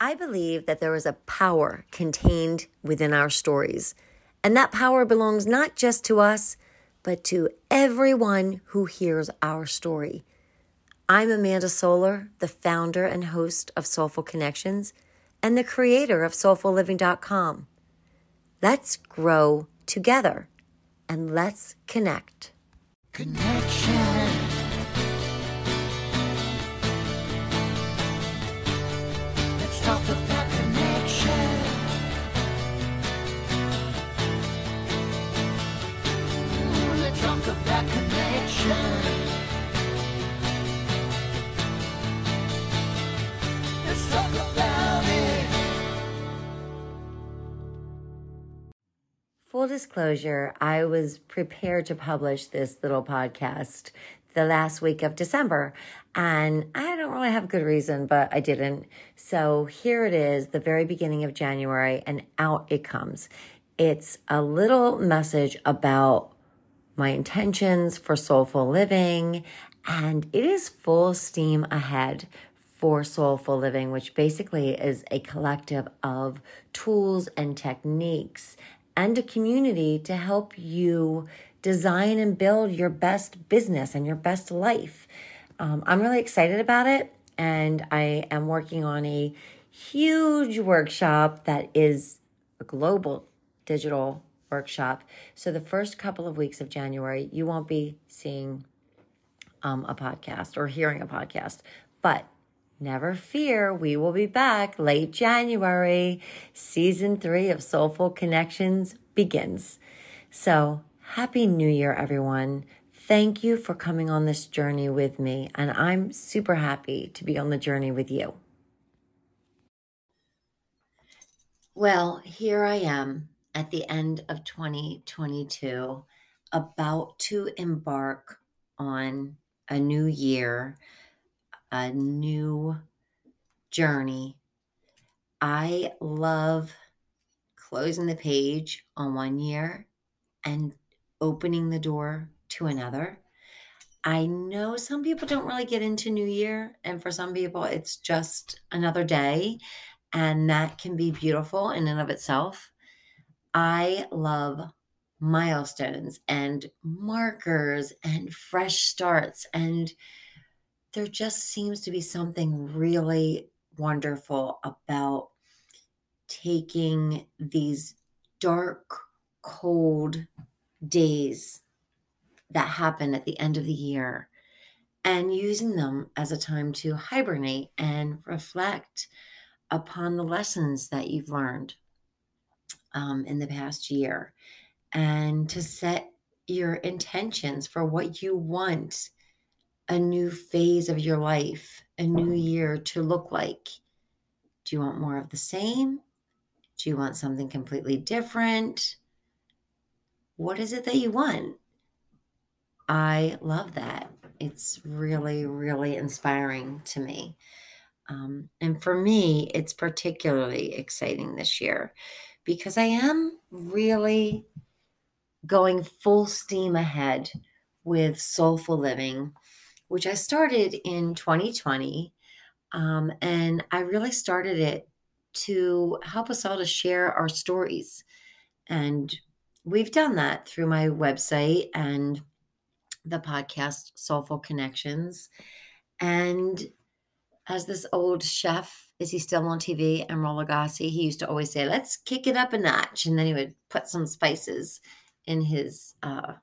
I believe that there is a power contained within our stories, and that power belongs not just to us, but to everyone who hears our story. I'm Amanda Solar, the founder and host of Soulful Connections and the creator of soulfulliving.com. Let's grow together and let's connect. Connection. Full disclosure, I was prepared to publish this little podcast the last week of December, and I don't really have a good reason, but I didn't. So here it is, the very beginning of January, and out it comes. It's a little message about my intentions for soulful living, and it is full steam ahead for soulful living, which basically is a collective of tools and techniques and a community to help you design and build your best business and your best life. Um, I'm really excited about it, and I am working on a huge workshop that is a global digital workshop. So, the first couple of weeks of January, you won't be seeing um, a podcast or hearing a podcast, but Never fear, we will be back late January. Season three of Soulful Connections begins. So, Happy New Year, everyone. Thank you for coming on this journey with me, and I'm super happy to be on the journey with you. Well, here I am at the end of 2022, about to embark on a new year a new journey. I love closing the page on one year and opening the door to another. I know some people don't really get into New Year, and for some people, it's just another day, and that can be beautiful in and of itself. I love milestones and markers and fresh starts and there just seems to be something really wonderful about taking these dark, cold days that happen at the end of the year and using them as a time to hibernate and reflect upon the lessons that you've learned um, in the past year and to set your intentions for what you want a new phase of your life, a new year to look like? Do you want more of the same? Do you want something completely different? What is it that you want? I love that. It's really, really inspiring to me. Um, and for me, it's particularly exciting this year because I am really going full steam ahead with soulful living which I started in 2020. Um, and I really started it to help us all to share our stories. And we've done that through my website and the podcast Soulful Connections. And as this old chef, is he still on TV? Emeril Lagasse, he used to always say, let's kick it up a notch. And then he would put some spices in his uh,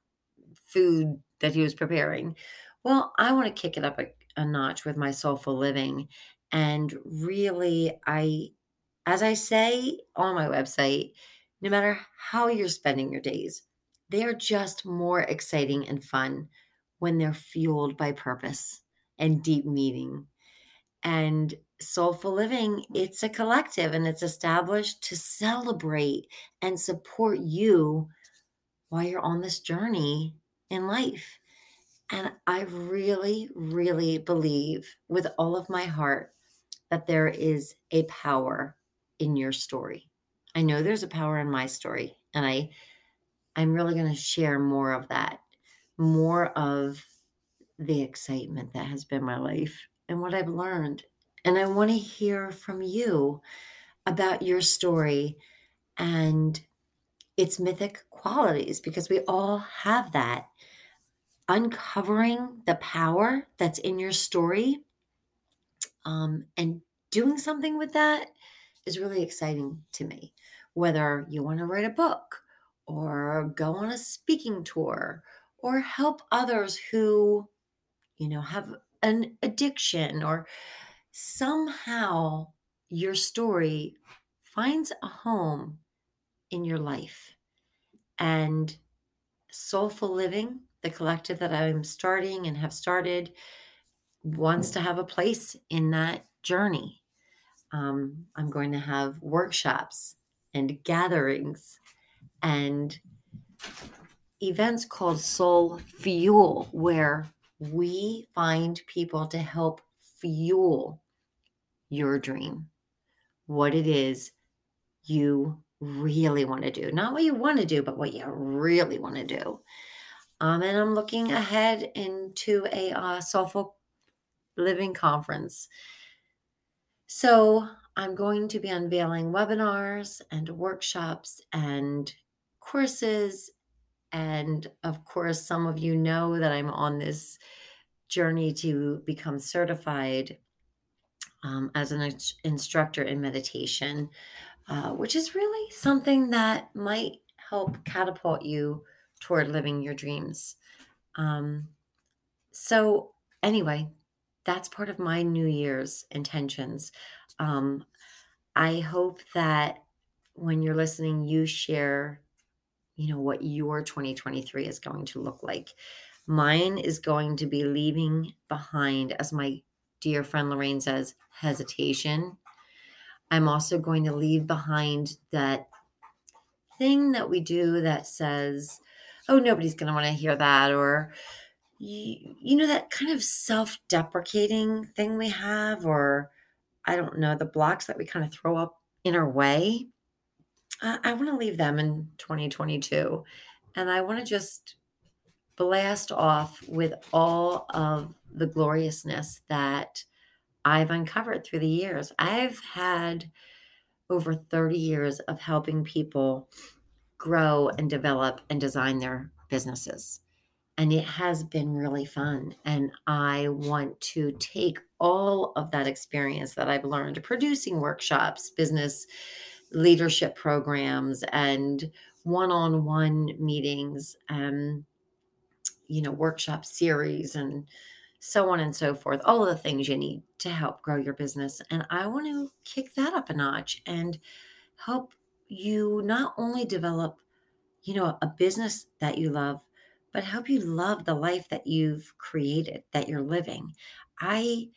food that he was preparing. Well, I want to kick it up a, a notch with my soulful living. And really, I, as I say on my website, no matter how you're spending your days, they are just more exciting and fun when they're fueled by purpose and deep meaning. And soulful living, it's a collective and it's established to celebrate and support you while you're on this journey in life. And I really, really believe with all of my heart that there is a power in your story. I know there's a power in my story, and I I'm really going to share more of that, more of the excitement that has been my life and what I've learned And I want to hear from you about your story and its mythic qualities because we all have that. Uncovering the power that's in your story um, and doing something with that is really exciting to me. Whether you want to write a book or go on a speaking tour or help others who, you know, have an addiction or somehow your story finds a home in your life. And Soulful Living, the collective that I'm starting and have started, wants to have a place in that journey. Um, I'm going to have workshops and gatherings and events called Soul Fuel, where we find people to help fuel your dream, what it is you really want to do. Not what you want to do, but what you really want to do. Um, and I'm looking ahead into a uh, soulful living conference. So I'm going to be unveiling webinars and workshops and courses. And of course, some of you know that I'm on this journey to become certified um, as an instructor in meditation, uh, which is really something that might help catapult you toward living your dreams. Um, so, anyway, that's part of my New Year's intentions. Um, I hope that when you're listening, you share, you know, what your 2023 is going to look like. Mine is going to be leaving behind, as my dear friend Lorraine says, hesitation. I'm also going to leave behind that thing that we do that says, oh, nobody's going to want to hear that, or, you, you know, that kind of self deprecating thing we have, or I don't know, the blocks that we kind of throw up in our way. I, I want to leave them in 2022. And I want to just blast off with all of the gloriousness that I've uncovered through the years. I've had over 30 years of helping people grow and develop and design their businesses. And it has been really fun. And I want to take all of that experience that I've learned producing workshops, business leadership programs, and one on one meetings, and, you know, workshop series, and so on and so forth. All of the things you need to help grow your business. And I want to kick that up a notch and help you not only develop, you know, a business that you love, but help you love the life that you've created, that you're living. I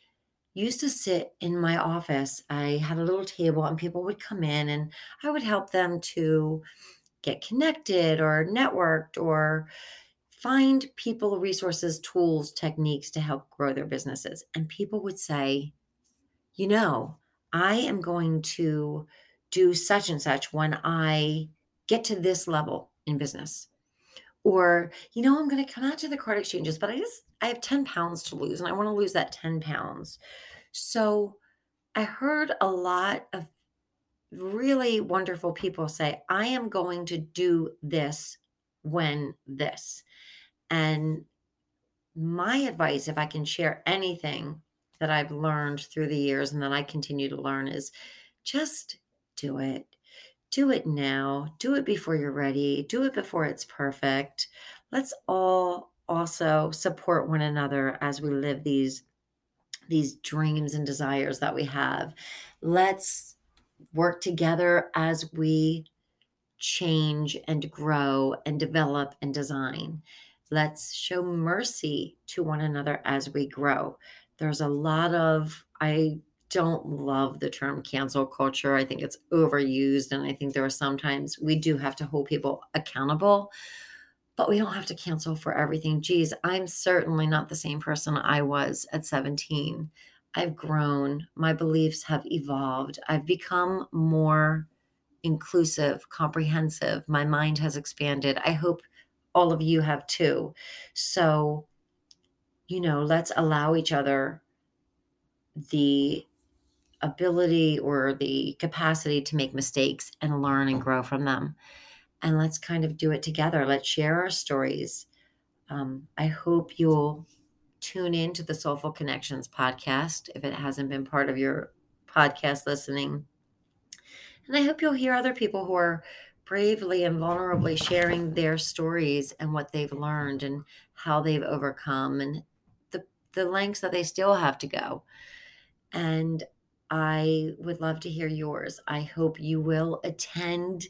used to sit in my office. I had a little table, and people would come in, and I would help them to get connected or networked or find people, resources, tools, techniques to help grow their businesses. And people would say, you know, I am going to do such and such when I get to this level in business or you know i'm going to come out to the card exchanges but i just i have 10 pounds to lose and i want to lose that 10 pounds. So i heard a lot of really wonderful people say i am going to do this when this. And my advice if i can share anything that i've learned through the years and that i continue to learn is just do it do it now. Do it before you're ready. Do it before it's perfect. Let's all also support one another as we live these these dreams and desires that we have. Let's work together as we change and grow and develop and design. Let's show mercy to one another as we grow. There's a lot of I don't love the term cancel culture. I think it's overused. And I think there are sometimes we do have to hold people accountable, but we don't have to cancel for everything. Geez, I'm certainly not the same person I was at 17. I've grown, my beliefs have evolved, I've become more inclusive, comprehensive. My mind has expanded. I hope all of you have too. So, you know, let's allow each other the ability or the capacity to make mistakes and learn and grow from them. And let's kind of do it together. Let's share our stories. Um, I hope you'll tune in to the Soulful Connections podcast if it hasn't been part of your podcast listening. And I hope you'll hear other people who are bravely and vulnerably sharing their stories and what they've learned and how they've overcome and the, the lengths that they still have to go. And I would love to hear yours. I hope you will attend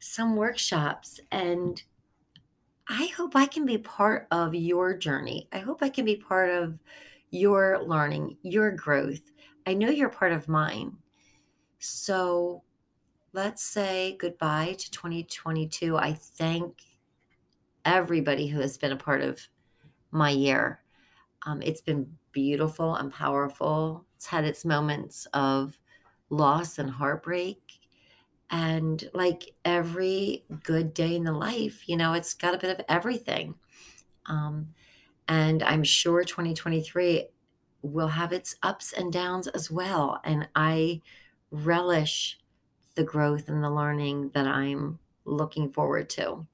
some workshops and I hope I can be part of your journey. I hope I can be part of your learning, your growth. I know you're part of mine. So let's say goodbye to 2022. I thank everybody who has been a part of my year. Um, it's been beautiful and powerful. It's had its moments of loss and heartbreak. And like every good day in the life, you know, it's got a bit of everything. Um, and I'm sure 2023 will have its ups and downs as well. And I relish the growth and the learning that I'm looking forward to.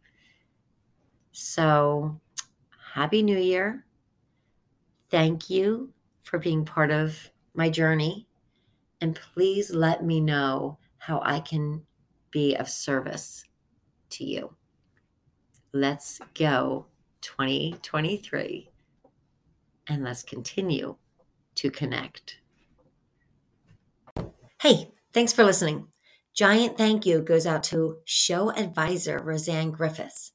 So, Happy New Year. Thank you for being part of my journey. And please let me know how I can be of service to you. Let's go 2023 and let's continue to connect. Hey, thanks for listening. Giant thank you goes out to show advisor Roseanne Griffiths,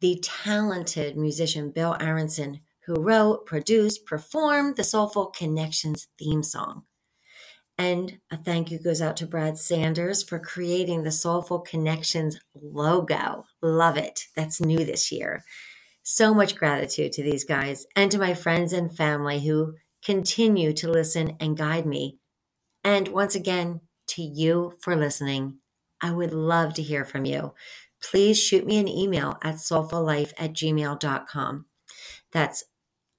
the talented musician Bill Aronson, who wrote, produced, performed the Soulful Connections theme song. And a thank you goes out to Brad Sanders for creating the Soulful Connections logo. Love it. That's new this year. So much gratitude to these guys and to my friends and family who continue to listen and guide me. And once again, to you for listening. I would love to hear from you. Please shoot me an email at soulfullife at gmail.com. That's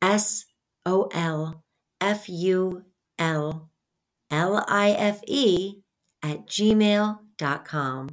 S O L F U L L I F E at gmail.com.